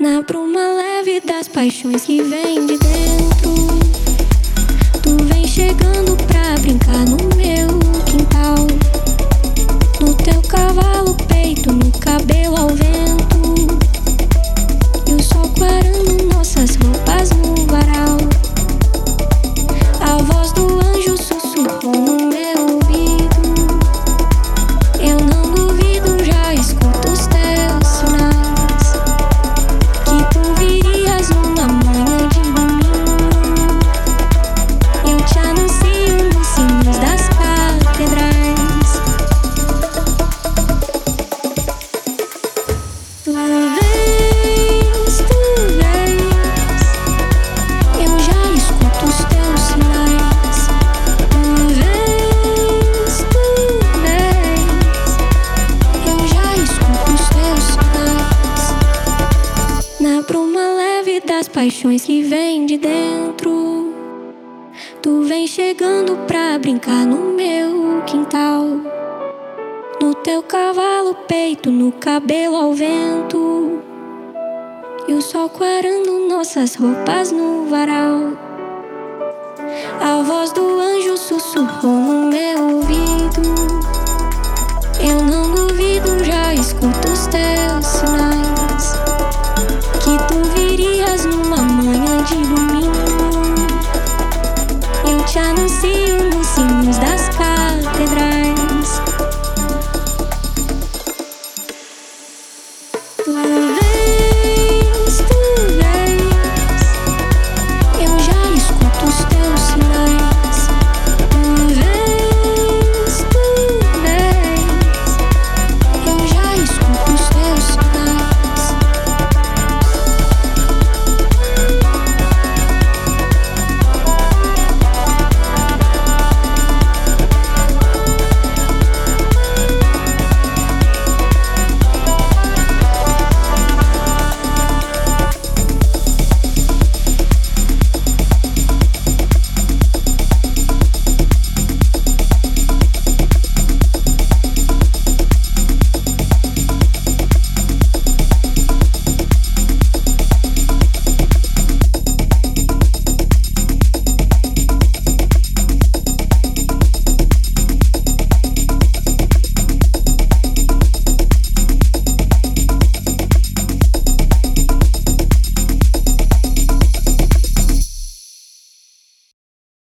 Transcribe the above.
Na bruma leve das paixões que vem de dentro, tu vem chegando. Leve das paixões que vem de dentro. Tu vem chegando pra brincar no meu quintal. No teu cavalo, peito, no cabelo ao vento. E o sol clarando nossas roupas no varal. A voz do anjo sussurrou no meu ouvido.